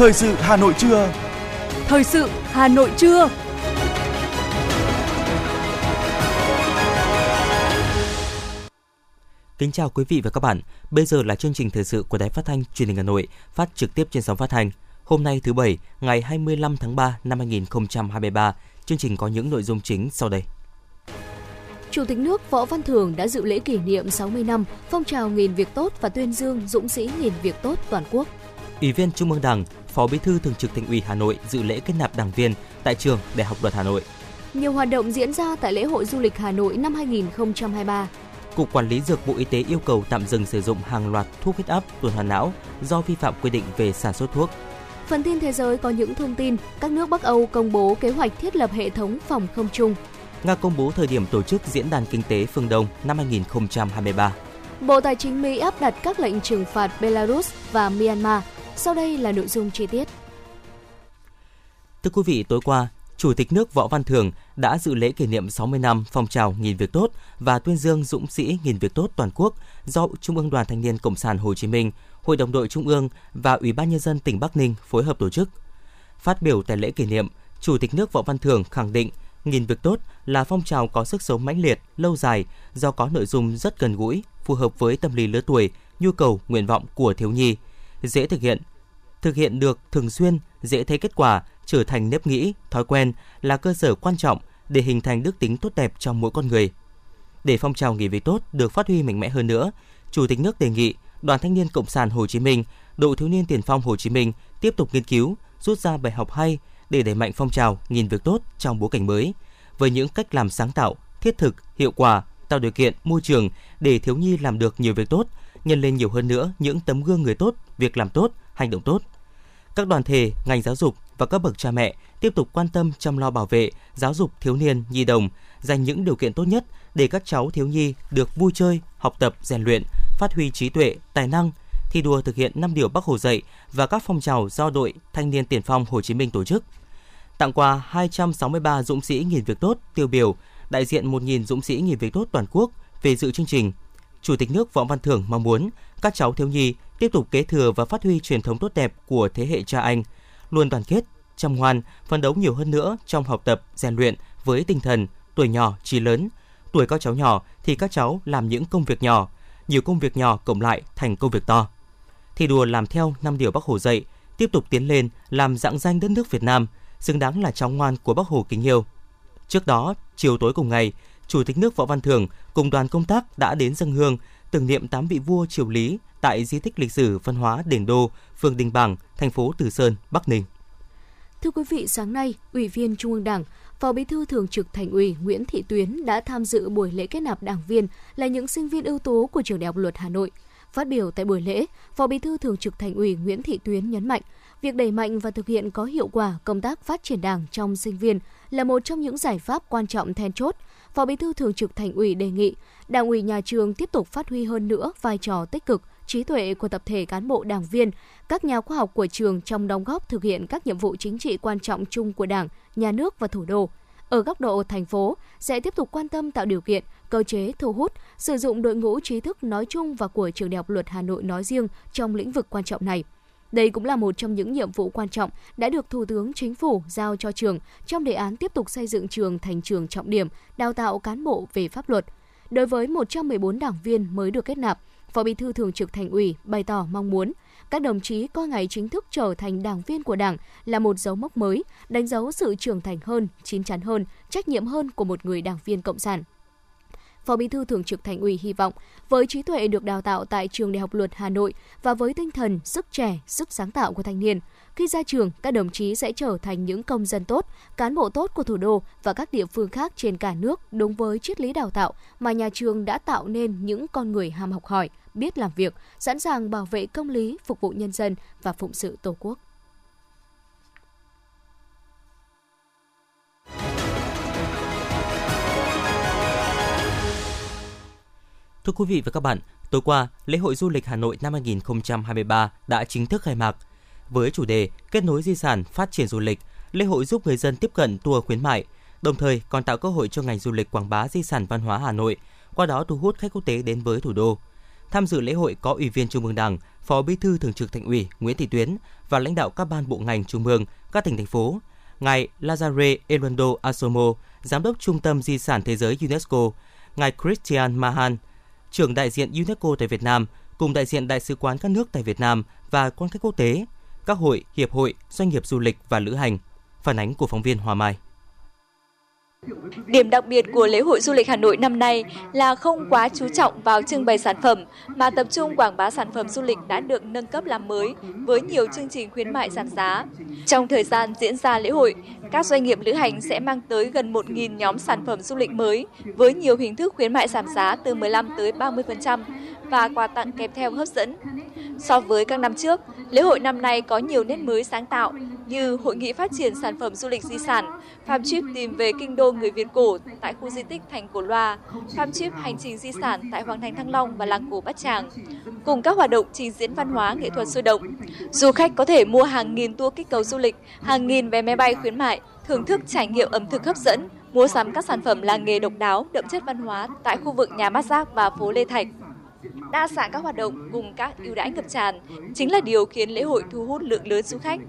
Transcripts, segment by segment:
Thời sự Hà Nội trưa. Thời sự Hà Nội trưa. Kính chào quý vị và các bạn. Bây giờ là chương trình thời sự của Đài Phát thanh Truyền hình Hà Nội, phát trực tiếp trên sóng phát thanh. Hôm nay thứ bảy, ngày 25 tháng 3 năm 2023, chương trình có những nội dung chính sau đây. Chủ tịch nước Võ Văn Thưởng đã dự lễ kỷ niệm 60 năm phong trào nghìn việc tốt và tuyên dương dũng sĩ nghìn việc tốt toàn quốc. Ủy viên Trung ương Đảng, Phó Bí thư Thường trực Thành ủy Hà Nội dự lễ kết nạp đảng viên tại trường Đại học Luật Hà Nội. Nhiều hoạt động diễn ra tại lễ hội du lịch Hà Nội năm 2023. Cục Quản lý Dược Bộ Y tế yêu cầu tạm dừng sử dụng hàng loạt thuốc huyết áp, tuần hoàn não do vi phạm quy định về sản xuất thuốc. Phần tin thế giới có những thông tin các nước Bắc Âu công bố kế hoạch thiết lập hệ thống phòng không chung. Nga công bố thời điểm tổ chức Diễn đàn Kinh tế Phương Đông năm 2023. Bộ Tài chính Mỹ áp đặt các lệnh trừng phạt Belarus và Myanmar. Sau đây là nội dung chi tiết. Thưa quý vị, tối qua, Chủ tịch nước Võ Văn thường đã dự lễ kỷ niệm 60 năm phong trào nghìn việc tốt và tuyên dương dũng sĩ nghìn việc tốt toàn quốc do Trung ương Đoàn Thanh niên Cộng sản Hồ Chí Minh, Hội đồng đội Trung ương và Ủy ban nhân dân tỉnh Bắc Ninh phối hợp tổ chức. Phát biểu tại lễ kỷ niệm, Chủ tịch nước Võ Văn thường khẳng định nghìn việc tốt là phong trào có sức sống mãnh liệt, lâu dài do có nội dung rất gần gũi, phù hợp với tâm lý lứa tuổi, nhu cầu, nguyện vọng của thiếu nhi, dễ thực hiện, thực hiện được thường xuyên, dễ thấy kết quả, trở thành nếp nghĩ, thói quen là cơ sở quan trọng để hình thành đức tính tốt đẹp trong mỗi con người. Để phong trào nghỉ việc tốt được phát huy mạnh mẽ hơn nữa, Chủ tịch nước đề nghị Đoàn Thanh niên Cộng sản Hồ Chí Minh, Đội Thiếu niên Tiền phong Hồ Chí Minh tiếp tục nghiên cứu, rút ra bài học hay để đẩy mạnh phong trào nghìn việc tốt trong bối cảnh mới, với những cách làm sáng tạo, thiết thực, hiệu quả, tạo điều kiện môi trường để thiếu nhi làm được nhiều việc tốt, nhân lên nhiều hơn nữa những tấm gương người tốt, việc làm tốt, hành động tốt. Các đoàn thể, ngành giáo dục và các bậc cha mẹ tiếp tục quan tâm chăm lo bảo vệ, giáo dục thiếu niên, nhi đồng, dành những điều kiện tốt nhất để các cháu thiếu nhi được vui chơi, học tập, rèn luyện, phát huy trí tuệ, tài năng, thi đua thực hiện 5 điều Bác Hồ dạy và các phong trào do đội Thanh niên Tiền phong Hồ Chí Minh tổ chức. Tặng quà 263 dũng sĩ nghìn việc tốt tiêu biểu, đại diện 1.000 dũng sĩ nghìn việc tốt toàn quốc về dự chương trình. Chủ tịch nước Võ Văn Thưởng mong muốn các cháu thiếu nhi tiếp tục kế thừa và phát huy truyền thống tốt đẹp của thế hệ cha anh, luôn đoàn kết, chăm ngoan, phấn đấu nhiều hơn nữa trong học tập, rèn luyện với tinh thần tuổi nhỏ trí lớn. Tuổi các cháu nhỏ thì các cháu làm những công việc nhỏ, nhiều công việc nhỏ cộng lại thành công việc to. Thi đùa làm theo năm điều Bác Hồ dạy, tiếp tục tiến lên làm dạng danh đất nước Việt Nam, xứng đáng là cháu ngoan của Bác Hồ kính yêu. Trước đó, chiều tối cùng ngày, Chủ tịch nước Võ Văn Thưởng cùng đoàn công tác đã đến dân hương tưởng niệm tám vị vua triều Lý tại di tích lịch sử văn hóa Đền Đô, phường Đình Bảng, thành phố Từ Sơn, Bắc Ninh. Thưa quý vị, sáng nay, Ủy viên Trung ương Đảng, Phó Bí thư Thường trực Thành ủy Nguyễn Thị Tuyến đã tham dự buổi lễ kết nạp đảng viên là những sinh viên ưu tú của trường Đại học Luật Hà Nội. Phát biểu tại buổi lễ, Phó Bí thư Thường trực Thành ủy Nguyễn Thị Tuyến nhấn mạnh, việc đẩy mạnh và thực hiện có hiệu quả công tác phát triển Đảng trong sinh viên là một trong những giải pháp quan trọng then chốt. Phó Bí thư Thường trực Thành ủy đề nghị Đảng ủy nhà trường tiếp tục phát huy hơn nữa vai trò tích cực, trí tuệ của tập thể cán bộ đảng viên, các nhà khoa học của trường trong đóng góp thực hiện các nhiệm vụ chính trị quan trọng chung của Đảng, nhà nước và thủ đô. Ở góc độ thành phố, sẽ tiếp tục quan tâm tạo điều kiện, cơ chế thu hút, sử dụng đội ngũ trí thức nói chung và của trường Đại học Luật Hà Nội nói riêng trong lĩnh vực quan trọng này. Đây cũng là một trong những nhiệm vụ quan trọng đã được Thủ tướng Chính phủ giao cho trường trong đề án tiếp tục xây dựng trường thành trường trọng điểm, đào tạo cán bộ về pháp luật. Đối với 114 đảng viên mới được kết nạp, Phó Bí thư Thường trực Thành ủy bày tỏ mong muốn các đồng chí coi ngày chính thức trở thành đảng viên của Đảng là một dấu mốc mới, đánh dấu sự trưởng thành hơn, chín chắn hơn, trách nhiệm hơn của một người đảng viên cộng sản. Phó Bí thư Thường trực Thành ủy hy vọng với trí tuệ được đào tạo tại trường Đại học Luật Hà Nội và với tinh thần sức trẻ, sức sáng tạo của thanh niên, khi ra trường, các đồng chí sẽ trở thành những công dân tốt, cán bộ tốt của thủ đô và các địa phương khác trên cả nước đúng với triết lý đào tạo mà nhà trường đã tạo nên những con người ham học hỏi, biết làm việc, sẵn sàng bảo vệ công lý, phục vụ nhân dân và phụng sự Tổ quốc. Thưa quý vị và các bạn, tối qua, lễ hội du lịch Hà Nội năm 2023 đã chính thức khai mạc. Với chủ đề Kết nối di sản, phát triển du lịch, lễ hội giúp người dân tiếp cận tour khuyến mại, đồng thời còn tạo cơ hội cho ngành du lịch quảng bá di sản văn hóa Hà Nội, qua đó thu hút khách quốc tế đến với thủ đô. Tham dự lễ hội có Ủy viên Trung ương Đảng, Phó Bí thư Thường trực Thành ủy Nguyễn Thị Tuyến và lãnh đạo các ban bộ ngành trung ương, các tỉnh thành phố, ngài Lazare Elondo Asomo, Giám đốc Trung tâm Di sản Thế giới UNESCO, ngài Christian Mahan, trưởng đại diện UNESCO tại Việt Nam, cùng đại diện đại sứ quán các nước tại Việt Nam và quan khách quốc tế, các hội, hiệp hội, doanh nghiệp du lịch và lữ hành. Phản ánh của phóng viên Hòa Mai. Điểm đặc biệt của lễ hội du lịch Hà Nội năm nay là không quá chú trọng vào trưng bày sản phẩm mà tập trung quảng bá sản phẩm du lịch đã được nâng cấp làm mới với nhiều chương trình khuyến mại giảm giá. Trong thời gian diễn ra lễ hội, các doanh nghiệp lữ hành sẽ mang tới gần 1.000 nhóm sản phẩm du lịch mới với nhiều hình thức khuyến mại giảm giá từ 15 tới 30% và quà tặng kèm theo hấp dẫn. So với các năm trước, lễ hội năm nay có nhiều nét mới sáng tạo như hội nghị phát triển sản phẩm du lịch di sản, farm trip tìm về kinh đô người Việt cổ tại khu di tích Thành Cổ Loa, farm trip hành trình di sản tại Hoàng thành Thăng Long và làng cổ Bát Tràng, cùng các hoạt động trình diễn văn hóa nghệ thuật sôi động. Du khách có thể mua hàng nghìn tour kích cầu du lịch, hàng nghìn vé máy bay khuyến mại, thưởng thức trải nghiệm ẩm thực hấp dẫn, mua sắm các sản phẩm làng nghề độc đáo, đậm chất văn hóa tại khu vực nhà Bát Giác và phố Lê Thạch. Đa dạng các hoạt động cùng các ưu đãi ngập tràn chính là điều khiến lễ hội thu hút lượng lớn du khách.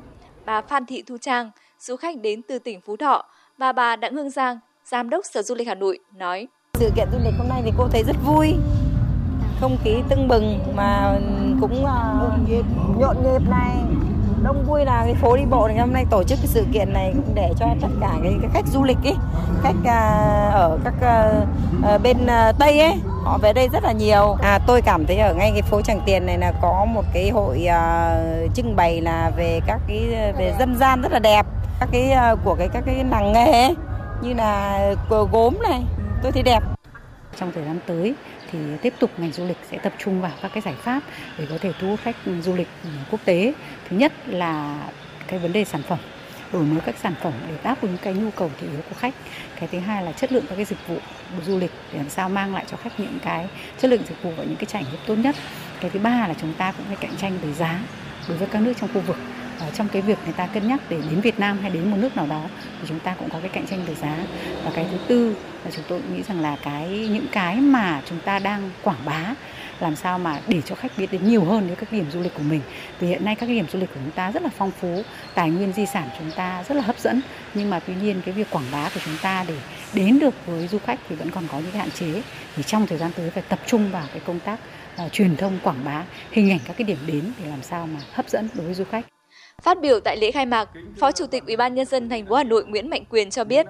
Bà Phan Thị Thu Trang, du khách đến từ tỉnh Phú Thọ và bà Đặng Hương Giang, Giám đốc Sở Du lịch Hà Nội nói. Sự kiện du lịch hôm nay thì cô thấy rất vui, không khí tưng bừng mà cũng uh, nhộn nhịp này đông vui là cái phố đi bộ này. Hôm nay tổ chức cái sự kiện này cũng để cho tất cả cái, cái khách du lịch ấy khách uh, ở các uh, bên uh, tây ấy họ về đây rất là nhiều. À tôi cảm thấy ở ngay cái phố Tràng Tiền này là có một cái hội uh, trưng bày là về các cái về dân gian rất là đẹp. Các cái uh, của cái các cái làng nghề ấy, như là gốm này. Tôi thấy đẹp. Trong thời gian tới thì tiếp tục ngành du lịch sẽ tập trung vào các cái giải pháp để có thể thu hút khách du lịch ừ, quốc tế. Thứ nhất là cái vấn đề sản phẩm, đổi mới các sản phẩm để đáp ứng cái nhu cầu thị yếu của khách. Cái thứ hai là chất lượng các cái dịch vụ du lịch để làm sao mang lại cho khách những cái chất lượng dịch vụ và những cái trải nghiệm tốt nhất. Cái thứ ba là chúng ta cũng phải cạnh tranh về giá đối với các nước trong khu vực Ờ, trong cái việc người ta cân nhắc để đến Việt Nam hay đến một nước nào đó thì chúng ta cũng có cái cạnh tranh về giá. Và cái thứ tư là chúng tôi nghĩ rằng là cái những cái mà chúng ta đang quảng bá làm sao mà để cho khách biết đến nhiều hơn đến các điểm du lịch của mình. Vì hiện nay các điểm du lịch của chúng ta rất là phong phú tài nguyên di sản chúng ta rất là hấp dẫn. Nhưng mà tuy nhiên cái việc quảng bá của chúng ta để đến được với du khách thì vẫn còn có những cái hạn chế. Thì trong thời gian tới phải tập trung vào cái công tác uh, truyền thông quảng bá hình ảnh các cái điểm đến để làm sao mà hấp dẫn đối với du khách. Phát biểu tại lễ khai mạc, Phó Chủ tịch Ủy ban nhân dân thành phố Hà Nội Nguyễn Mạnh Quyền cho biết,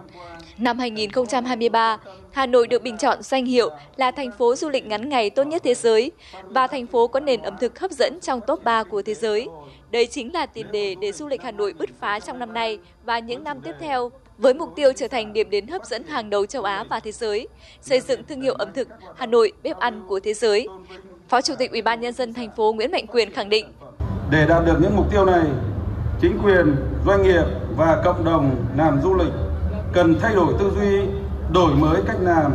năm 2023, Hà Nội được bình chọn danh hiệu là thành phố du lịch ngắn ngày tốt nhất thế giới và thành phố có nền ẩm thực hấp dẫn trong top 3 của thế giới. Đây chính là tiền đề để du lịch Hà Nội bứt phá trong năm nay và những năm tiếp theo với mục tiêu trở thành điểm đến hấp dẫn hàng đầu châu Á và thế giới, xây dựng thương hiệu ẩm thực Hà Nội bếp ăn của thế giới. Phó Chủ tịch Ủy ban nhân dân thành phố Nguyễn Mạnh Quyền khẳng định để đạt được những mục tiêu này, chính quyền, doanh nghiệp và cộng đồng làm du lịch cần thay đổi tư duy, đổi mới cách làm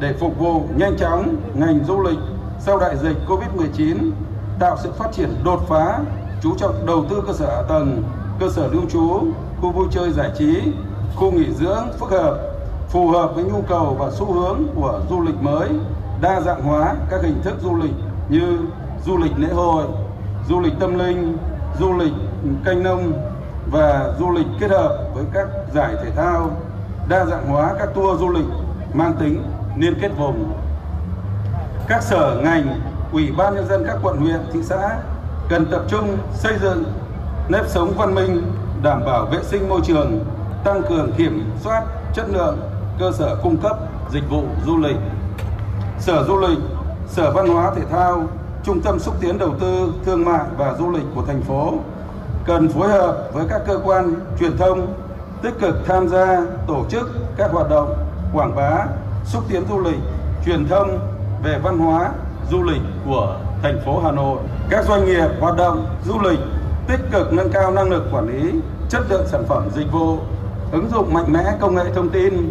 để phục vụ nhanh chóng ngành du lịch sau đại dịch Covid-19, tạo sự phát triển đột phá, chú trọng đầu tư cơ sở hạ tầng, cơ sở lưu trú, khu vui chơi giải trí, khu nghỉ dưỡng phức hợp, phù hợp với nhu cầu và xu hướng của du lịch mới, đa dạng hóa các hình thức du lịch như du lịch lễ hội, du lịch tâm linh, du lịch canh nông và du lịch kết hợp với các giải thể thao, đa dạng hóa các tour du lịch mang tính liên kết vùng. Các sở ngành, ủy ban nhân dân các quận huyện, thị xã cần tập trung xây dựng nếp sống văn minh, đảm bảo vệ sinh môi trường, tăng cường kiểm soát chất lượng cơ sở cung cấp dịch vụ du lịch. Sở Du lịch, Sở Văn hóa Thể thao, Trung tâm xúc tiến đầu tư, thương mại và du lịch của thành phố cần phối hợp với các cơ quan truyền thông tích cực tham gia tổ chức các hoạt động quảng bá, xúc tiến du lịch, truyền thông về văn hóa, du lịch của thành phố Hà Nội. Các doanh nghiệp hoạt động du lịch tích cực nâng cao năng lực quản lý, chất lượng sản phẩm dịch vụ, ứng dụng mạnh mẽ công nghệ thông tin,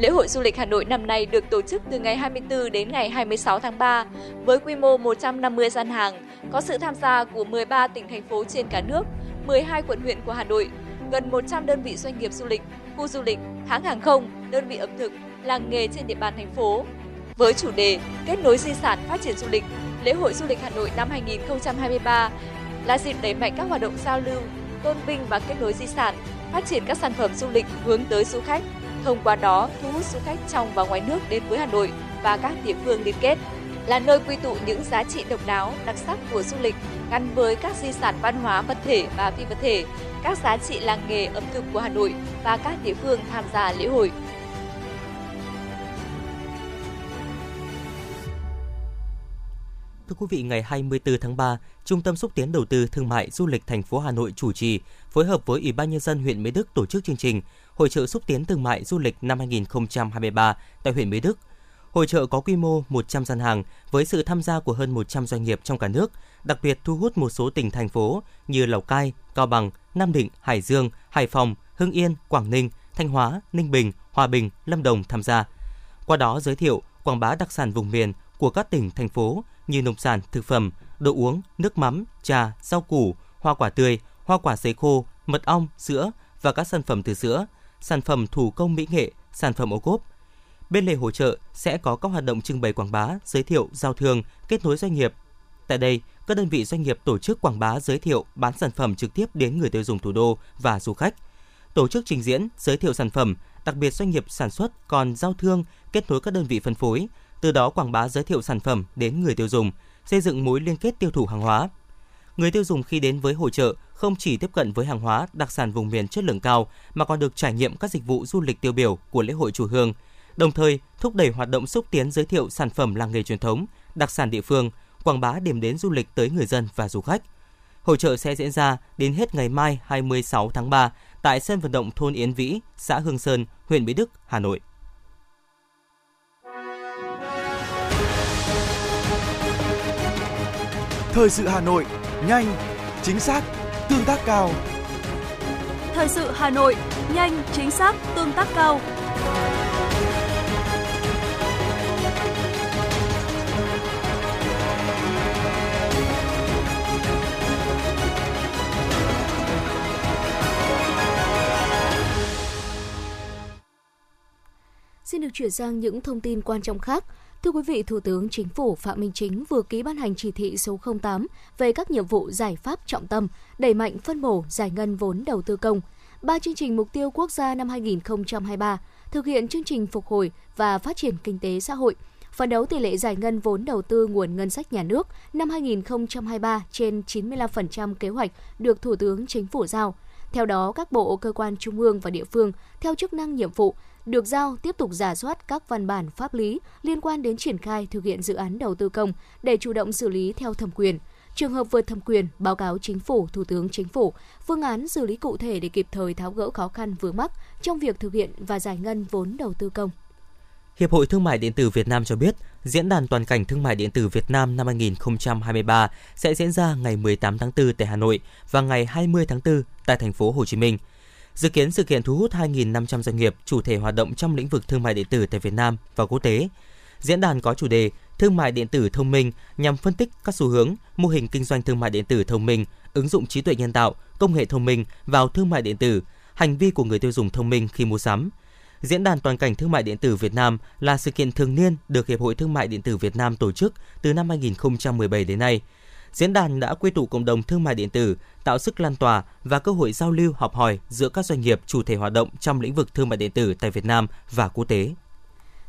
Lễ hội du lịch Hà Nội năm nay được tổ chức từ ngày 24 đến ngày 26 tháng 3 với quy mô 150 gian hàng, có sự tham gia của 13 tỉnh thành phố trên cả nước, 12 quận huyện của Hà Nội, gần 100 đơn vị doanh nghiệp du lịch, khu du lịch, hãng hàng không, đơn vị ẩm thực, làng nghề trên địa bàn thành phố. Với chủ đề Kết nối di sản phát triển du lịch, lễ hội du lịch Hà Nội năm 2023 là dịp đẩy mạnh các hoạt động giao lưu, tôn vinh và kết nối di sản, phát triển các sản phẩm du lịch hướng tới du khách. Thông qua đó, thu hút du khách trong và ngoài nước đến với Hà Nội và các địa phương liên kết là nơi quy tụ những giá trị độc đáo, đặc sắc của du lịch gắn với các di sản văn hóa vật thể và phi vật thể, các giá trị làng nghề ẩm thực của Hà Nội và các địa phương tham gia lễ hội. Thưa quý vị, ngày 24 tháng 3, Trung tâm xúc tiến đầu tư thương mại du lịch thành phố Hà Nội chủ trì phối hợp với Ủy ban nhân dân huyện Mỹ Đức tổ chức chương trình Hội trợ xúc tiến thương mại du lịch năm 2023 tại huyện Mỹ Đức. Hội trợ có quy mô 100 gian hàng với sự tham gia của hơn 100 doanh nghiệp trong cả nước, đặc biệt thu hút một số tỉnh thành phố như Lào Cai, Cao Bằng, Nam Định, Hải Dương, Hải Phòng, Hưng Yên, Quảng Ninh, Thanh Hóa, Ninh Bình, Hòa Bình, Lâm Đồng tham gia. Qua đó giới thiệu, quảng bá đặc sản vùng miền của các tỉnh, thành phố như nông sản, thực phẩm, đồ uống, nước mắm, trà, rau củ, hoa quả tươi, hoa quả sấy khô, mật ong, sữa và các sản phẩm từ sữa, sản phẩm thủ công mỹ nghệ, sản phẩm ô cốp. Bên lề hội trợ sẽ có các hoạt động trưng bày quảng bá, giới thiệu, giao thương, kết nối doanh nghiệp. Tại đây, các đơn vị doanh nghiệp tổ chức quảng bá, giới thiệu, bán sản phẩm trực tiếp đến người tiêu dùng thủ đô và du khách. Tổ chức trình diễn, giới thiệu sản phẩm, đặc biệt doanh nghiệp sản xuất còn giao thương, kết nối các đơn vị phân phối, từ đó quảng bá giới thiệu sản phẩm đến người tiêu dùng, xây dựng mối liên kết tiêu thụ hàng hóa. Người tiêu dùng khi đến với hội trợ không chỉ tiếp cận với hàng hóa đặc sản vùng miền chất lượng cao mà còn được trải nghiệm các dịch vụ du lịch tiêu biểu của lễ hội chùa Hương, đồng thời thúc đẩy hoạt động xúc tiến giới thiệu sản phẩm làng nghề truyền thống, đặc sản địa phương, quảng bá điểm đến du lịch tới người dân và du khách. Hội trợ sẽ diễn ra đến hết ngày mai 26 tháng 3 tại sân vận động thôn Yến Vĩ, xã Hương Sơn, huyện Mỹ Đức, Hà Nội. Thời sự Hà Nội, nhanh, chính xác, tương tác cao. Thời sự Hà Nội, nhanh, chính xác, tương tác cao. Xin được chuyển sang những thông tin quan trọng khác. Thưa quý vị, Thủ tướng Chính phủ Phạm Minh Chính vừa ký ban hành chỉ thị số 08 về các nhiệm vụ giải pháp trọng tâm, đẩy mạnh phân bổ giải ngân vốn đầu tư công. Ba chương trình mục tiêu quốc gia năm 2023, thực hiện chương trình phục hồi và phát triển kinh tế xã hội, phấn đấu tỷ lệ giải ngân vốn đầu tư nguồn ngân sách nhà nước năm 2023 trên 95% kế hoạch được Thủ tướng Chính phủ giao. Theo đó, các bộ, cơ quan trung ương và địa phương theo chức năng nhiệm vụ được giao tiếp tục giả soát các văn bản pháp lý liên quan đến triển khai thực hiện dự án đầu tư công để chủ động xử lý theo thẩm quyền. Trường hợp vượt thẩm quyền, báo cáo chính phủ, thủ tướng chính phủ phương án xử lý cụ thể để kịp thời tháo gỡ khó khăn vướng mắc trong việc thực hiện và giải ngân vốn đầu tư công. Hiệp hội Thương mại điện tử Việt Nam cho biết, Diễn đàn toàn cảnh thương mại điện tử Việt Nam năm 2023 sẽ diễn ra ngày 18 tháng 4 tại Hà Nội và ngày 20 tháng 4 tại thành phố Hồ Chí Minh. Dự kiến sự kiện thu hút 2.500 doanh nghiệp chủ thể hoạt động trong lĩnh vực thương mại điện tử tại Việt Nam và quốc tế. Diễn đàn có chủ đề Thương mại điện tử thông minh nhằm phân tích các xu hướng, mô hình kinh doanh thương mại điện tử thông minh, ứng dụng trí tuệ nhân tạo, công nghệ thông minh vào thương mại điện tử, hành vi của người tiêu dùng thông minh khi mua sắm. Diễn đàn toàn cảnh thương mại điện tử Việt Nam là sự kiện thường niên được Hiệp hội Thương mại điện tử Việt Nam tổ chức từ năm 2017 đến nay – Diễn đàn đã quy tụ cộng đồng thương mại điện tử, tạo sức lan tỏa và cơ hội giao lưu học hỏi giữa các doanh nghiệp chủ thể hoạt động trong lĩnh vực thương mại điện tử tại Việt Nam và quốc tế.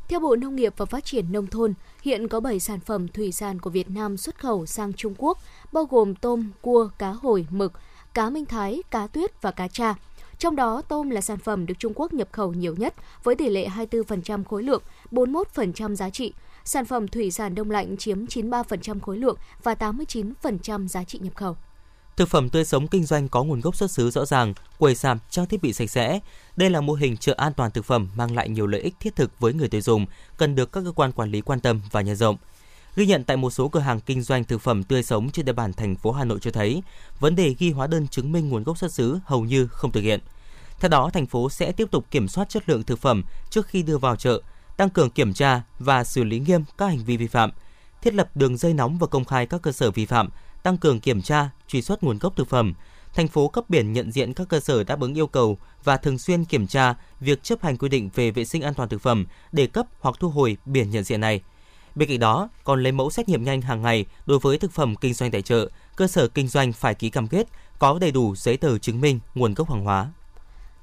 Theo Bộ Nông nghiệp và Phát triển Nông thôn, hiện có 7 sản phẩm thủy sản của Việt Nam xuất khẩu sang Trung Quốc, bao gồm tôm, cua, cá hồi, mực, cá minh thái, cá tuyết và cá tra. Trong đó, tôm là sản phẩm được Trung Quốc nhập khẩu nhiều nhất với tỷ lệ 24% khối lượng, 41% giá trị, Sản phẩm thủy sản đông lạnh chiếm 93% khối lượng và 89% giá trị nhập khẩu. Thực phẩm tươi sống kinh doanh có nguồn gốc xuất xứ rõ ràng, quầy sạp, trang thiết bị sạch sẽ. Đây là mô hình chợ an toàn thực phẩm mang lại nhiều lợi ích thiết thực với người tiêu dùng, cần được các cơ quan quản lý quan tâm và nhân rộng. Ghi nhận tại một số cửa hàng kinh doanh thực phẩm tươi sống trên địa bàn thành phố Hà Nội cho thấy, vấn đề ghi hóa đơn chứng minh nguồn gốc xuất xứ hầu như không thực hiện. Theo đó, thành phố sẽ tiếp tục kiểm soát chất lượng thực phẩm trước khi đưa vào chợ, tăng cường kiểm tra và xử lý nghiêm các hành vi vi phạm, thiết lập đường dây nóng và công khai các cơ sở vi phạm, tăng cường kiểm tra, truy xuất nguồn gốc thực phẩm. Thành phố cấp biển nhận diện các cơ sở đáp ứng yêu cầu và thường xuyên kiểm tra việc chấp hành quy định về vệ sinh an toàn thực phẩm để cấp hoặc thu hồi biển nhận diện này. Bên cạnh đó, còn lấy mẫu xét nghiệm nhanh hàng ngày đối với thực phẩm kinh doanh tại chợ, cơ sở kinh doanh phải ký cam kết có đầy đủ giấy tờ chứng minh nguồn gốc hàng hóa.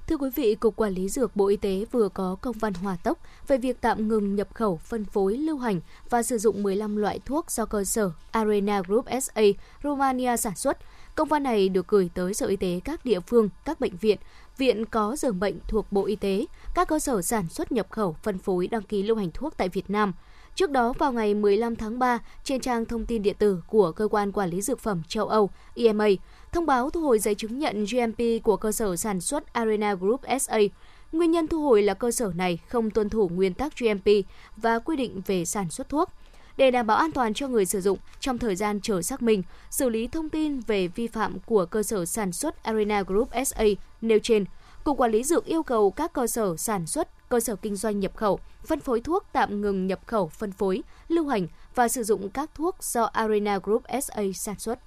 Thưa quý vị, Cục Quản lý Dược Bộ Y tế vừa có công văn hòa tốc về việc tạm ngừng nhập khẩu, phân phối, lưu hành và sử dụng 15 loại thuốc do cơ sở Arena Group SA Romania sản xuất. Công văn này được gửi tới Sở Y tế các địa phương, các bệnh viện, viện có giường bệnh thuộc Bộ Y tế, các cơ sở sản xuất nhập khẩu, phân phối đăng ký lưu hành thuốc tại Việt Nam – Trước đó vào ngày 15 tháng 3, trên trang thông tin điện tử của Cơ quan Quản lý Dược phẩm châu Âu EMA, thông báo thu hồi giấy chứng nhận GMP của cơ sở sản xuất Arena Group SA. Nguyên nhân thu hồi là cơ sở này không tuân thủ nguyên tắc GMP và quy định về sản xuất thuốc. Để đảm bảo an toàn cho người sử dụng trong thời gian chờ xác minh, xử lý thông tin về vi phạm của cơ sở sản xuất Arena Group SA nêu trên, Cục Quản lý Dược yêu cầu các cơ sở sản xuất, cơ sở kinh doanh nhập khẩu, phân phối thuốc tạm ngừng nhập khẩu, phân phối, lưu hành và sử dụng các thuốc do Arena Group SA sản xuất.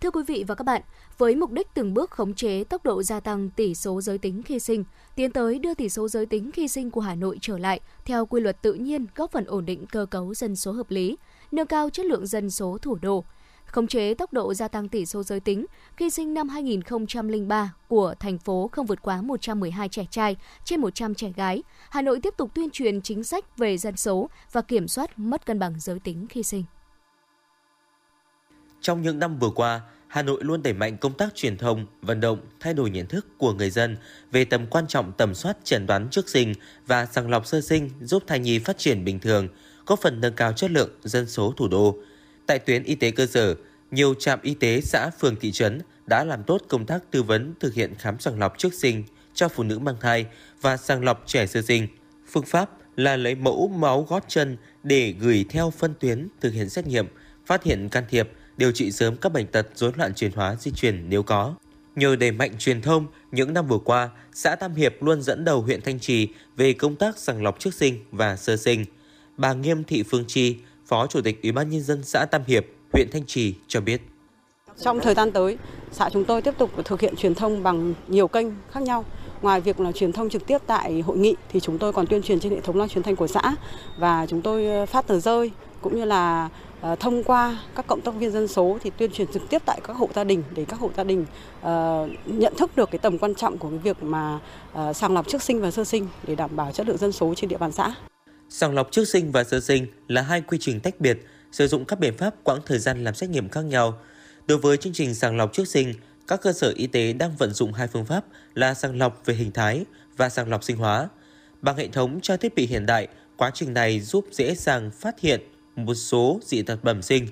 Thưa quý vị và các bạn, với mục đích từng bước khống chế tốc độ gia tăng tỷ số giới tính khi sinh, tiến tới đưa tỷ số giới tính khi sinh của Hà Nội trở lại theo quy luật tự nhiên góp phần ổn định cơ cấu dân số hợp lý, nâng cao chất lượng dân số thủ đô, khống chế tốc độ gia tăng tỷ số giới tính khi sinh năm 2003 của thành phố không vượt quá 112 trẻ trai trên 100 trẻ gái. Hà Nội tiếp tục tuyên truyền chính sách về dân số và kiểm soát mất cân bằng giới tính khi sinh. Trong những năm vừa qua, Hà Nội luôn đẩy mạnh công tác truyền thông, vận động, thay đổi nhận thức của người dân về tầm quan trọng tầm soát chẩn đoán trước sinh và sàng lọc sơ sinh giúp thai nhi phát triển bình thường, góp phần nâng cao chất lượng dân số thủ đô. Tại tuyến y tế cơ sở, nhiều trạm y tế xã, phường, thị trấn đã làm tốt công tác tư vấn thực hiện khám sàng lọc trước sinh cho phụ nữ mang thai và sàng lọc trẻ sơ sinh. Phương pháp là lấy mẫu máu gót chân để gửi theo phân tuyến thực hiện xét nghiệm, phát hiện can thiệp, điều trị sớm các bệnh tật rối loạn chuyển hóa di truyền nếu có. Nhờ đẩy mạnh truyền thông, những năm vừa qua, xã Tam Hiệp luôn dẫn đầu huyện Thanh Trì về công tác sàng lọc trước sinh và sơ sinh. Bà Nghiêm Thị Phương Chi, Phó Chủ tịch Ủy ban nhân dân xã Tam Hiệp, huyện Thanh Trì cho biết. Trong thời gian tới, xã chúng tôi tiếp tục thực hiện truyền thông bằng nhiều kênh khác nhau. Ngoài việc là truyền thông trực tiếp tại hội nghị thì chúng tôi còn tuyên truyền trên hệ thống loa truyền thanh của xã và chúng tôi ờ, phát tờ rơi cũng như là Ờ, thông qua các cộng tác viên dân số thì tuyên truyền trực tiếp tại các hộ gia đình để các hộ gia đình ờ, nhận thức được cái tầm quan trọng của cái việc mà ờ, sàng lọc trước sinh và sơ sinh để đảm bảo chất lượng dân số trên địa bàn xã. Sàng lọc trước sinh và sơ sinh là hai quy trình tách biệt, sử dụng các biện pháp quãng thời gian làm xét nghiệm khác nhau. Đối với chương trình sàng lọc trước sinh, các cơ sở y tế đang vận dụng hai phương pháp là sàng lọc về hình thái và sàng lọc sinh hóa. Bằng hệ thống cho thiết bị hiện đại, quá trình này giúp dễ dàng phát hiện một số dị tật bẩm sinh.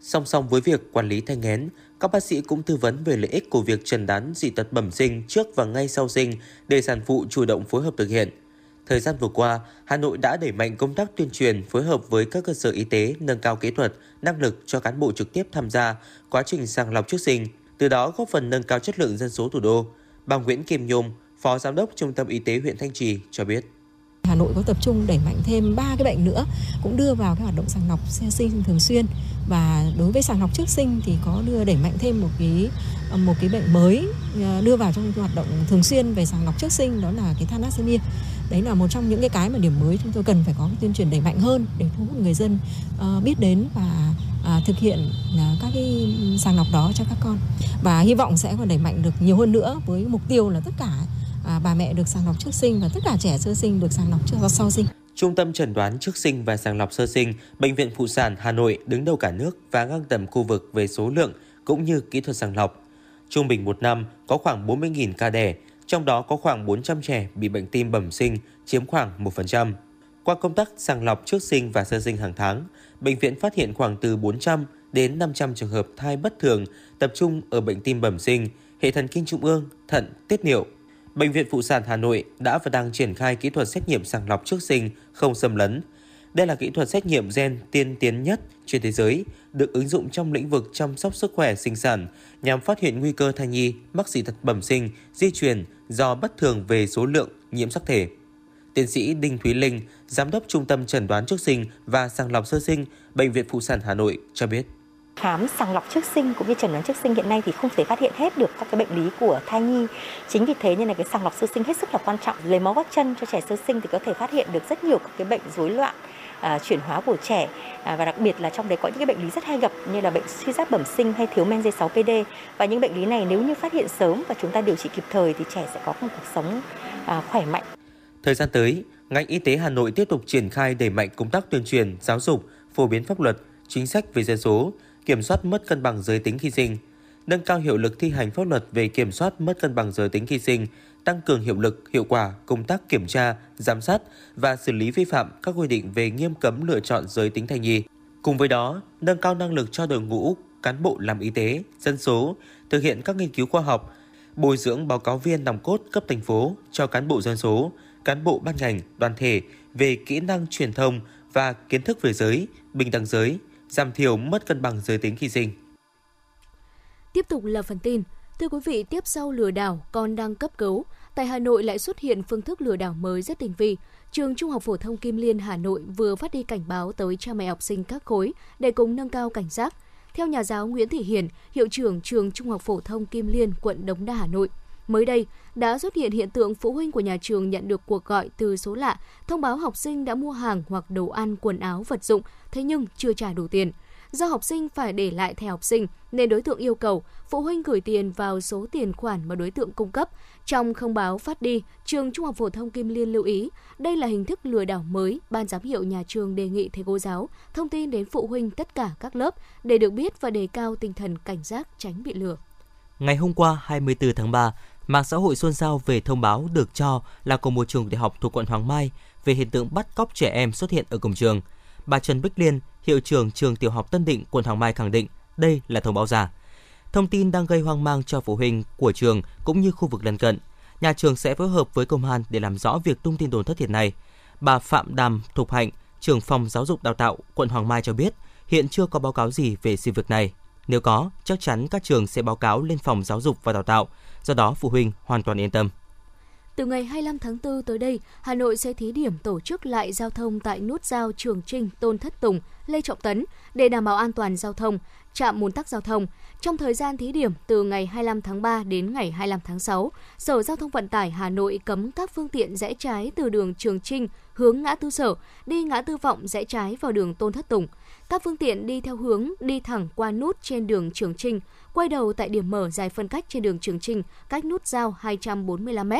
Song song với việc quản lý thai nghén, các bác sĩ cũng tư vấn về lợi ích của việc trần đoán dị tật bẩm sinh trước và ngay sau sinh để sản phụ chủ động phối hợp thực hiện. Thời gian vừa qua, Hà Nội đã đẩy mạnh công tác tuyên truyền phối hợp với các cơ sở y tế nâng cao kỹ thuật, năng lực cho cán bộ trực tiếp tham gia quá trình sàng lọc trước sinh, từ đó góp phần nâng cao chất lượng dân số thủ đô. Bà Nguyễn Kim Nhung, Phó Giám đốc Trung tâm Y tế huyện Thanh Trì cho biết. Hà Nội có tập trung đẩy mạnh thêm ba cái bệnh nữa, cũng đưa vào cái hoạt động sàng lọc sơ sinh thường xuyên. Và đối với sàng lọc trước sinh thì có đưa đẩy mạnh thêm một cái một cái bệnh mới à, đưa vào trong hoạt động thường xuyên về sàng lọc trước sinh, đó là cái thalassemia đấy là một trong những cái cái mà điểm mới chúng tôi cần phải có cái tuyên truyền đẩy mạnh hơn để thu hút người dân ờ, biết đến và à, thực hiện à, các cái sàng lọc đó cho các con. Và hy vọng sẽ còn đẩy mạnh được nhiều hơn nữa với mục tiêu là tất cả à, bà mẹ được sàng lọc trước sinh và tất cả trẻ sơ sinh được sàng lọc trước và sau sinh. Trung tâm chẩn đoán trước sinh và sàng lọc sơ sinh, Bệnh viện Phụ sản Hà Nội đứng đầu cả nước và ngang tầm khu vực về số lượng cũng như kỹ thuật sàng lọc. Trung bình một năm có khoảng 40.000 ca đẻ, trong đó có khoảng 400 trẻ bị bệnh tim bẩm sinh, chiếm khoảng 1%. Qua công tác sàng lọc trước sinh và sơ sinh hàng tháng, bệnh viện phát hiện khoảng từ 400 đến 500 trường hợp thai bất thường tập trung ở bệnh tim bẩm sinh, hệ thần kinh trung ương, thận, tiết niệu. Bệnh viện Phụ sản Hà Nội đã và đang triển khai kỹ thuật xét nghiệm sàng lọc trước sinh không xâm lấn. Đây là kỹ thuật xét nghiệm gen tiên tiến nhất trên thế giới, được ứng dụng trong lĩnh vực chăm sóc sức khỏe sinh sản nhằm phát hiện nguy cơ thai nhi mắc dị tật bẩm sinh, di truyền do bất thường về số lượng nhiễm sắc thể. Tiến sĩ Đinh Thúy Linh, Giám đốc Trung tâm Chẩn đoán trước sinh và sàng lọc sơ sinh, Bệnh viện Phụ sản Hà Nội cho biết. Khám sàng lọc trước sinh cũng như chẩn đoán trước sinh hiện nay thì không thể phát hiện hết được các cái bệnh lý của thai nhi. Chính vì thế nên là cái sàng lọc sơ sinh hết sức là quan trọng. Lấy máu gót chân cho trẻ sơ sinh thì có thể phát hiện được rất nhiều các cái bệnh rối loạn à, chuyển hóa của trẻ à, và đặc biệt là trong đấy có những cái bệnh lý rất hay gặp như là bệnh suy giáp bẩm sinh hay thiếu men D6PD và những bệnh lý này nếu như phát hiện sớm và chúng ta điều trị kịp thời thì trẻ sẽ có một cuộc sống à, khỏe mạnh. Thời gian tới, ngành y tế Hà Nội tiếp tục triển khai đẩy mạnh công tác tuyên truyền, giáo dục, phổ biến pháp luật, chính sách về dân số, kiểm soát mất cân bằng giới tính khi sinh, nâng cao hiệu lực thi hành pháp luật về kiểm soát mất cân bằng giới tính khi sinh, tăng cường hiệu lực, hiệu quả công tác kiểm tra, giám sát và xử lý vi phạm các quy định về nghiêm cấm lựa chọn giới tính thai nhi. Cùng với đó, nâng cao năng lực cho đội ngũ cán bộ làm y tế, dân số, thực hiện các nghiên cứu khoa học, bồi dưỡng báo cáo viên nòng cốt cấp thành phố cho cán bộ dân số, cán bộ ban ngành, đoàn thể về kỹ năng truyền thông và kiến thức về giới, bình đẳng giới, giảm thiểu mất cân bằng giới tính khi sinh. Tiếp tục là phần tin. Thưa quý vị, tiếp sau lừa đảo còn đang cấp cứu, tại Hà Nội lại xuất hiện phương thức lừa đảo mới rất tinh vi. Trường Trung học phổ thông Kim Liên Hà Nội vừa phát đi cảnh báo tới cha mẹ học sinh các khối để cùng nâng cao cảnh giác. Theo nhà giáo Nguyễn Thị Hiền, hiệu trưởng trường Trung học phổ thông Kim Liên, quận Đống Đa, Hà Nội, mới đây đã xuất hiện hiện tượng phụ huynh của nhà trường nhận được cuộc gọi từ số lạ thông báo học sinh đã mua hàng hoặc đồ ăn, quần áo, vật dụng, thế nhưng chưa trả đủ tiền. Do học sinh phải để lại thẻ học sinh nên đối tượng yêu cầu phụ huynh gửi tiền vào số tiền khoản mà đối tượng cung cấp. Trong thông báo phát đi, trường Trung học phổ thông Kim Liên lưu ý, đây là hình thức lừa đảo mới, ban giám hiệu nhà trường đề nghị thầy cô giáo thông tin đến phụ huynh tất cả các lớp để được biết và đề cao tinh thần cảnh giác tránh bị lừa. Ngày hôm qua 24 tháng 3, mạng xã hội xôn xao về thông báo được cho là của một trường đại học thuộc quận Hoàng Mai về hiện tượng bắt cóc trẻ em xuất hiện ở cổng trường. Bà Trần Bích Liên, hiệu trưởng trường tiểu học Tân Định, quận Hoàng Mai khẳng định đây là thông báo giả. Thông tin đang gây hoang mang cho phụ huynh của trường cũng như khu vực lân cận. Nhà trường sẽ phối hợp với công an để làm rõ việc tung tin đồn thất thiệt này. Bà Phạm Đàm Thục Hạnh, trưởng phòng giáo dục đào tạo quận Hoàng Mai cho biết, hiện chưa có báo cáo gì về sự việc này. Nếu có, chắc chắn các trường sẽ báo cáo lên phòng giáo dục và đào tạo, do đó phụ huynh hoàn toàn yên tâm. Từ ngày 25 tháng 4 tới đây, Hà Nội sẽ thí điểm tổ chức lại giao thông tại nút giao Trường Trinh, Tôn Thất Tùng, Lê Trọng Tấn để đảm bảo an toàn giao thông, trạm ùn tắc giao thông. Trong thời gian thí điểm từ ngày 25 tháng 3 đến ngày 25 tháng 6, Sở Giao thông Vận tải Hà Nội cấm các phương tiện rẽ trái từ đường Trường Trinh hướng ngã tư Sở đi ngã tư Vọng rẽ trái vào đường Tôn Thất Tùng. Các phương tiện đi theo hướng đi thẳng qua nút trên đường Trường Trinh, quay đầu tại điểm mở dài phân cách trên đường Trường Trinh, cách nút giao 245 m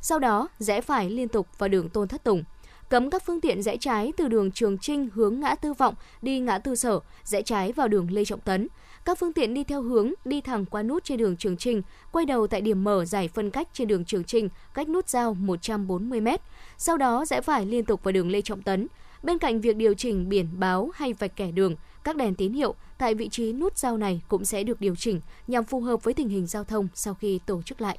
sau đó rẽ phải liên tục vào đường Tôn Thất Tùng. Cấm các phương tiện rẽ trái từ đường Trường Trinh hướng ngã tư Vọng đi ngã tư Sở, rẽ trái vào đường Lê Trọng Tấn. Các phương tiện đi theo hướng đi thẳng qua nút trên đường Trường Trinh, quay đầu tại điểm mở giải phân cách trên đường Trường Trinh, cách nút giao 140 m. Sau đó rẽ phải liên tục vào đường Lê Trọng Tấn. Bên cạnh việc điều chỉnh biển báo hay vạch kẻ đường, các đèn tín hiệu tại vị trí nút giao này cũng sẽ được điều chỉnh nhằm phù hợp với tình hình giao thông sau khi tổ chức lại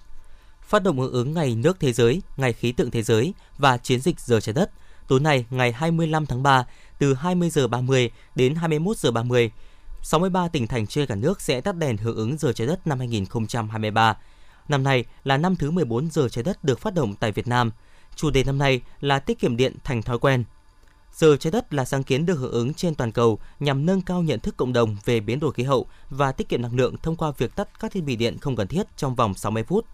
phát động hưởng ứng Ngày Nước Thế giới, Ngày Khí tượng Thế giới và chiến dịch Giờ Trái Đất. Tối nay, ngày 25 tháng 3, từ 20 giờ 30 đến 21 giờ 30, 63 tỉnh thành trên cả nước sẽ tắt đèn hưởng ứng Giờ Trái Đất năm 2023. Năm nay là năm thứ 14 Giờ Trái Đất được phát động tại Việt Nam. Chủ đề năm nay là tiết kiệm điện thành thói quen. Giờ trái đất là sáng kiến được hưởng ứng trên toàn cầu nhằm nâng cao nhận thức cộng đồng về biến đổi khí hậu và tiết kiệm năng lượng thông qua việc tắt các thiết bị điện không cần thiết trong vòng 60 phút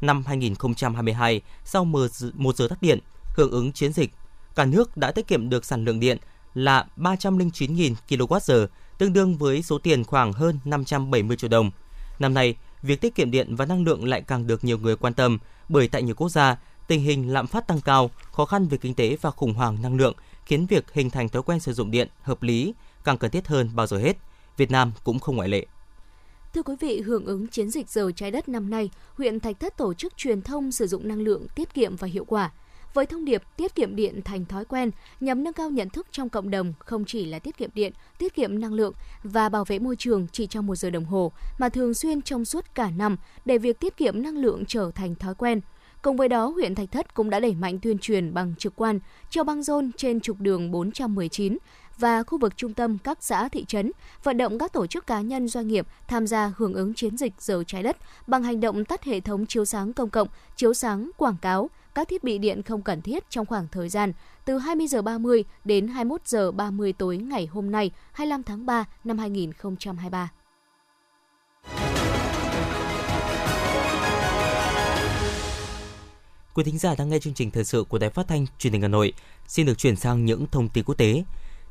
năm 2022 sau 1 giờ tắt điện, hưởng ứng chiến dịch, cả nước đã tiết kiệm được sản lượng điện là 309.000 kWh, tương đương với số tiền khoảng hơn 570 triệu đồng. Năm nay, việc tiết kiệm điện và năng lượng lại càng được nhiều người quan tâm bởi tại nhiều quốc gia, tình hình lạm phát tăng cao, khó khăn về kinh tế và khủng hoảng năng lượng khiến việc hình thành thói quen sử dụng điện hợp lý càng cần thiết hơn bao giờ hết. Việt Nam cũng không ngoại lệ. Thưa quý vị, hưởng ứng chiến dịch giờ trái đất năm nay, huyện Thạch Thất tổ chức truyền thông sử dụng năng lượng tiết kiệm và hiệu quả. Với thông điệp tiết kiệm điện thành thói quen nhằm nâng cao nhận thức trong cộng đồng không chỉ là tiết kiệm điện, tiết kiệm năng lượng và bảo vệ môi trường chỉ trong một giờ đồng hồ mà thường xuyên trong suốt cả năm để việc tiết kiệm năng lượng trở thành thói quen. Cùng với đó, huyện Thạch Thất cũng đã đẩy mạnh tuyên truyền bằng trực quan, treo băng rôn trên trục đường 419 và khu vực trung tâm các xã thị trấn, vận động các tổ chức cá nhân doanh nghiệp tham gia hưởng ứng chiến dịch giờ trái đất bằng hành động tắt hệ thống chiếu sáng công cộng, chiếu sáng quảng cáo, các thiết bị điện không cần thiết trong khoảng thời gian từ 20 giờ 30 đến 21 giờ 30 tối ngày hôm nay, 25 tháng 3 năm 2023. Quý thính giả đang nghe chương trình thời sự của Đài Phát thanh Truyền hình Hà Nội. Xin được chuyển sang những thông tin quốc tế.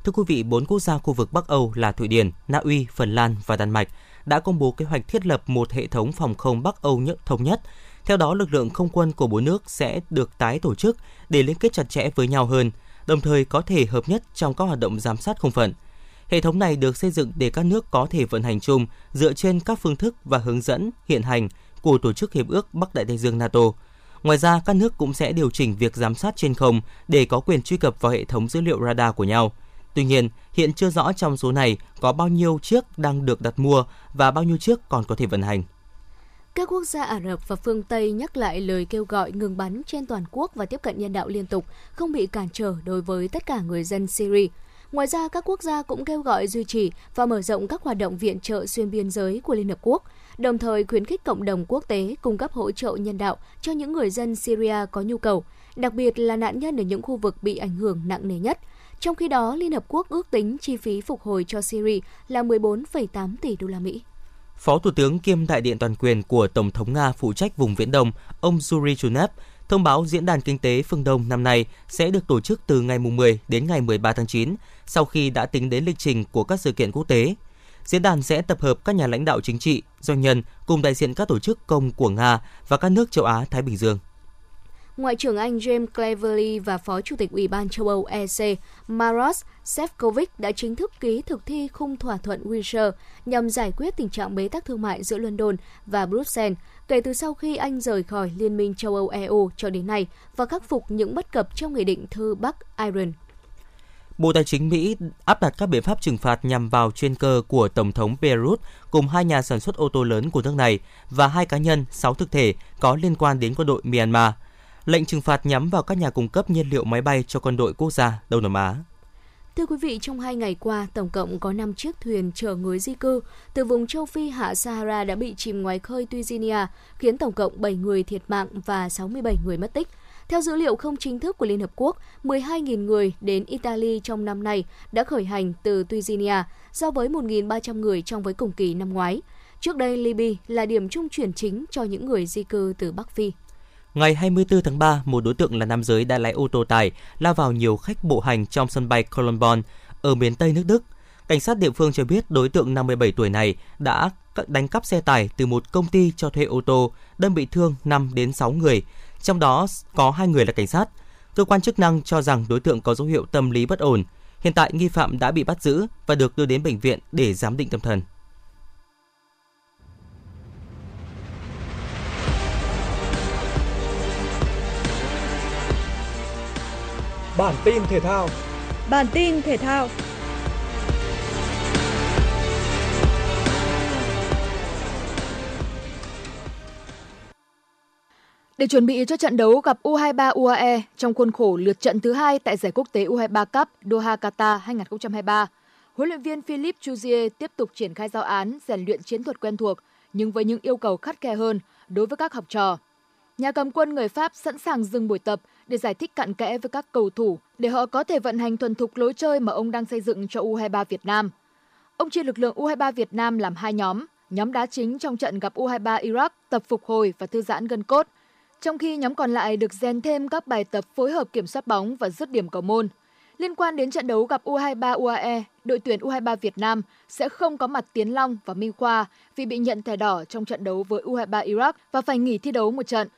Thưa quý vị, bốn quốc gia khu vực Bắc Âu là Thụy Điển, Na Uy, Phần Lan và Đan Mạch đã công bố kế hoạch thiết lập một hệ thống phòng không Bắc Âu nhất thống nhất. Theo đó, lực lượng không quân của bốn nước sẽ được tái tổ chức để liên kết chặt chẽ với nhau hơn, đồng thời có thể hợp nhất trong các hoạt động giám sát không phận. Hệ thống này được xây dựng để các nước có thể vận hành chung dựa trên các phương thức và hướng dẫn hiện hành của Tổ chức Hiệp ước Bắc Đại Tây Dương NATO. Ngoài ra, các nước cũng sẽ điều chỉnh việc giám sát trên không để có quyền truy cập vào hệ thống dữ liệu radar của nhau. Tuy nhiên, hiện chưa rõ trong số này có bao nhiêu chiếc đang được đặt mua và bao nhiêu chiếc còn có thể vận hành. Các quốc gia Ả Rập và phương Tây nhắc lại lời kêu gọi ngừng bắn trên toàn quốc và tiếp cận nhân đạo liên tục, không bị cản trở đối với tất cả người dân Syria. Ngoài ra, các quốc gia cũng kêu gọi duy trì và mở rộng các hoạt động viện trợ xuyên biên giới của Liên Hợp Quốc, đồng thời khuyến khích cộng đồng quốc tế cung cấp hỗ trợ nhân đạo cho những người dân Syria có nhu cầu, đặc biệt là nạn nhân ở những khu vực bị ảnh hưởng nặng nề nhất. Trong khi đó, Liên Hợp Quốc ước tính chi phí phục hồi cho Syria là 14,8 tỷ đô la Mỹ. Phó Thủ tướng kiêm đại điện toàn quyền của Tổng thống Nga phụ trách vùng Viễn Đông, ông Yuri Chunev, thông báo Diễn đàn Kinh tế phương Đông năm nay sẽ được tổ chức từ ngày 10 đến ngày 13 tháng 9, sau khi đã tính đến lịch trình của các sự kiện quốc tế. Diễn đàn sẽ tập hợp các nhà lãnh đạo chính trị, doanh nhân cùng đại diện các tổ chức công của Nga và các nước châu Á-Thái Bình Dương. Ngoại trưởng Anh James Cleverly và Phó Chủ tịch Ủy ban châu Âu EC Maros Sefcovic đã chính thức ký thực thi khung thỏa thuận Windsor nhằm giải quyết tình trạng bế tắc thương mại giữa London và Bruxelles kể từ sau khi Anh rời khỏi Liên minh châu Âu EU cho đến nay và khắc phục những bất cập trong Nghị định thư Bắc Ireland. Bộ Tài chính Mỹ áp đặt các biện pháp trừng phạt nhằm vào chuyên cơ của Tổng thống Beirut cùng hai nhà sản xuất ô tô lớn của nước này và hai cá nhân, sáu thực thể có liên quan đến quân đội Myanmar. Lệnh trừng phạt nhắm vào các nhà cung cấp nhiên liệu máy bay cho quân đội quốc gia Đông Nam Á. Thưa quý vị, trong hai ngày qua, tổng cộng có 5 chiếc thuyền chở người di cư từ vùng châu Phi hạ Sahara đã bị chìm ngoài khơi Tunisia, khiến tổng cộng 7 người thiệt mạng và 67 người mất tích. Theo dữ liệu không chính thức của Liên Hợp Quốc, 12.000 người đến Italy trong năm nay đã khởi hành từ Tunisia, so với 1.300 người trong với cùng kỳ năm ngoái. Trước đây, Libya là điểm trung chuyển chính cho những người di cư từ Bắc Phi. Ngày 24 tháng 3, một đối tượng là nam giới đã lái ô tô tải lao vào nhiều khách bộ hành trong sân bay Cologne ở miền Tây nước Đức. Cảnh sát địa phương cho biết đối tượng 57 tuổi này đã đánh cắp xe tải từ một công ty cho thuê ô tô, đâm bị thương 5 đến 6 người, trong đó có hai người là cảnh sát. Cơ quan chức năng cho rằng đối tượng có dấu hiệu tâm lý bất ổn. Hiện tại nghi phạm đã bị bắt giữ và được đưa đến bệnh viện để giám định tâm thần. Bản tin thể thao. Bản tin thể thao. Để chuẩn bị cho trận đấu gặp U23 UAE trong khuôn khổ lượt trận thứ hai tại giải quốc tế U23 Cup Doha Qatar 2023, huấn luyện viên Philippe Chuzier tiếp tục triển khai giao án rèn luyện chiến thuật quen thuộc nhưng với những yêu cầu khắt khe hơn đối với các học trò. Nhà cầm quân người Pháp sẵn sàng dừng buổi tập để giải thích cặn kẽ với các cầu thủ để họ có thể vận hành thuần thục lối chơi mà ông đang xây dựng cho U23 Việt Nam. Ông chia lực lượng U23 Việt Nam làm hai nhóm, nhóm đá chính trong trận gặp U23 Iraq tập phục hồi và thư giãn gân cốt, trong khi nhóm còn lại được rèn thêm các bài tập phối hợp kiểm soát bóng và dứt điểm cầu môn. Liên quan đến trận đấu gặp U23 UAE, đội tuyển U23 Việt Nam sẽ không có mặt Tiến Long và Minh Khoa vì bị nhận thẻ đỏ trong trận đấu với U23 Iraq và phải nghỉ thi đấu một trận.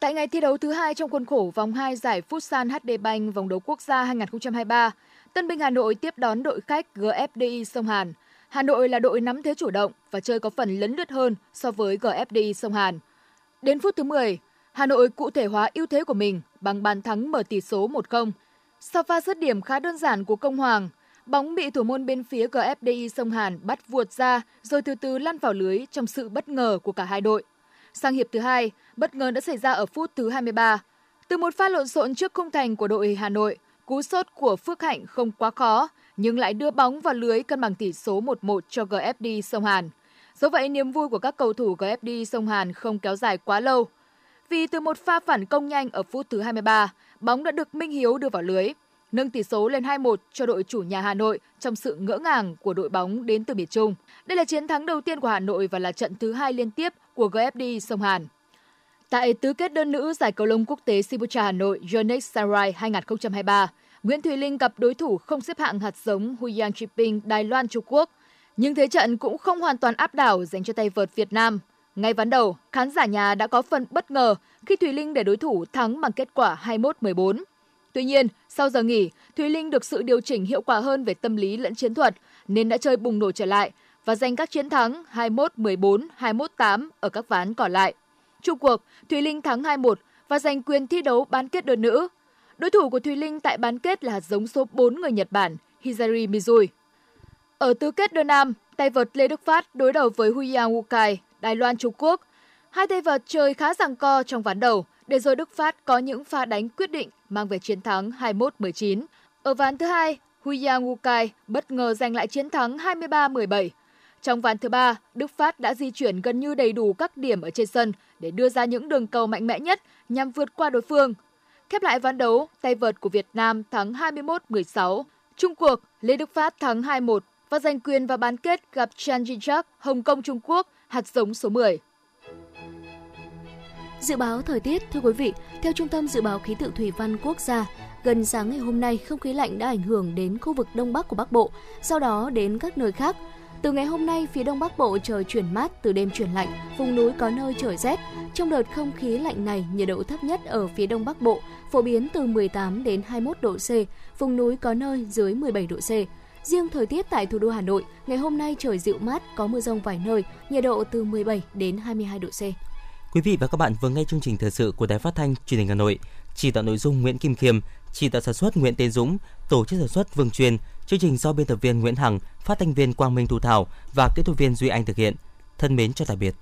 Tại ngày thi đấu thứ hai trong khuôn khổ vòng 2 giải Futsal HD Bank vòng đấu quốc gia 2023, Tân binh Hà Nội tiếp đón đội khách GFDI Sông Hàn. Hà Nội là đội nắm thế chủ động và chơi có phần lấn lướt hơn so với GFDI Sông Hàn. Đến phút thứ 10, Hà Nội cụ thể hóa ưu thế của mình bằng bàn thắng mở tỷ số 1-0. Sau pha dứt điểm khá đơn giản của Công Hoàng, bóng bị thủ môn bên phía GFDI Sông Hàn bắt vuột ra rồi từ từ lăn vào lưới trong sự bất ngờ của cả hai đội. Sang hiệp thứ hai, bất ngờ đã xảy ra ở phút thứ 23. Từ một pha lộn xộn trước khung thành của đội Hà Nội, cú sốt của Phước Hạnh không quá khó, nhưng lại đưa bóng vào lưới cân bằng tỷ số 1-1 cho GFD Sông Hàn. Do vậy, niềm vui của các cầu thủ GFD Sông Hàn không kéo dài quá lâu. Vì từ một pha phản công nhanh ở phút thứ 23, bóng đã được Minh Hiếu đưa vào lưới, nâng tỷ số lên 2-1 cho đội chủ nhà Hà Nội trong sự ngỡ ngàng của đội bóng đến từ miền Trung. Đây là chiến thắng đầu tiên của Hà Nội và là trận thứ hai liên tiếp của GFD Sông Hàn. Tại tứ kết đơn nữ giải cầu lông quốc tế Sibucha Hà Nội Yonex Sarai 2023, Nguyễn Thùy Linh gặp đối thủ không xếp hạng hạt giống Huyang Chiping Đài Loan Trung Quốc. Nhưng thế trận cũng không hoàn toàn áp đảo dành cho tay vợt Việt Nam. Ngay ván đầu, khán giả nhà đã có phần bất ngờ khi Thùy Linh để đối thủ thắng bằng kết quả 21-14. Tuy nhiên, sau giờ nghỉ, Thúy Linh được sự điều chỉnh hiệu quả hơn về tâm lý lẫn chiến thuật nên đã chơi bùng nổ trở lại và giành các chiến thắng 21-14, 21-8 ở các ván còn lại. Trung cuộc, Thúy Linh thắng 2-1 và giành quyền thi đấu bán kết đơn nữ. Đối thủ của Thúy Linh tại bán kết là giống số 4 người Nhật Bản, Hizari Mizui. Ở tứ kết đơn nam, tay vợt Lê Đức Phát đối đầu với Huyang Wukai, Đài Loan Trung Quốc. Hai tay vợt chơi khá giằng co trong ván đầu, để rồi Đức Phát có những pha đánh quyết định mang về chiến thắng 21-19. Ở ván thứ hai, Huya Ngukai bất ngờ giành lại chiến thắng 23-17. Trong ván thứ ba, Đức Phát đã di chuyển gần như đầy đủ các điểm ở trên sân để đưa ra những đường cầu mạnh mẽ nhất nhằm vượt qua đối phương. Khép lại ván đấu, tay vợt của Việt Nam thắng 21-16. Trung cuộc, Lê Đức Phát thắng 2-1 và giành quyền vào bán kết gặp Chan Jinchak, Hồng Kông Trung Quốc, hạt giống số 10. Dự báo thời tiết, thưa quý vị, theo Trung tâm Dự báo Khí tượng Thủy văn Quốc gia, gần sáng ngày hôm nay không khí lạnh đã ảnh hưởng đến khu vực Đông Bắc của Bắc Bộ, sau đó đến các nơi khác. Từ ngày hôm nay, phía Đông Bắc Bộ trời chuyển mát, từ đêm chuyển lạnh, vùng núi có nơi trời rét. Trong đợt không khí lạnh này, nhiệt độ thấp nhất ở phía Đông Bắc Bộ phổ biến từ 18 đến 21 độ C, vùng núi có nơi dưới 17 độ C. Riêng thời tiết tại thủ đô Hà Nội, ngày hôm nay trời dịu mát, có mưa rông vài nơi, nhiệt độ từ 17 đến 22 độ C. Quý vị và các bạn vừa nghe chương trình thời sự của Đài Phát thanh Truyền hình Hà Nội. Chỉ đạo nội dung Nguyễn Kim Khiêm, chỉ đạo sản xuất Nguyễn Tiến Dũng, tổ chức sản xuất Vương Truyền, chương trình do biên tập viên Nguyễn Hằng, phát thanh viên Quang Minh Thu Thảo và kỹ thuật viên Duy Anh thực hiện. Thân mến chào tạm biệt.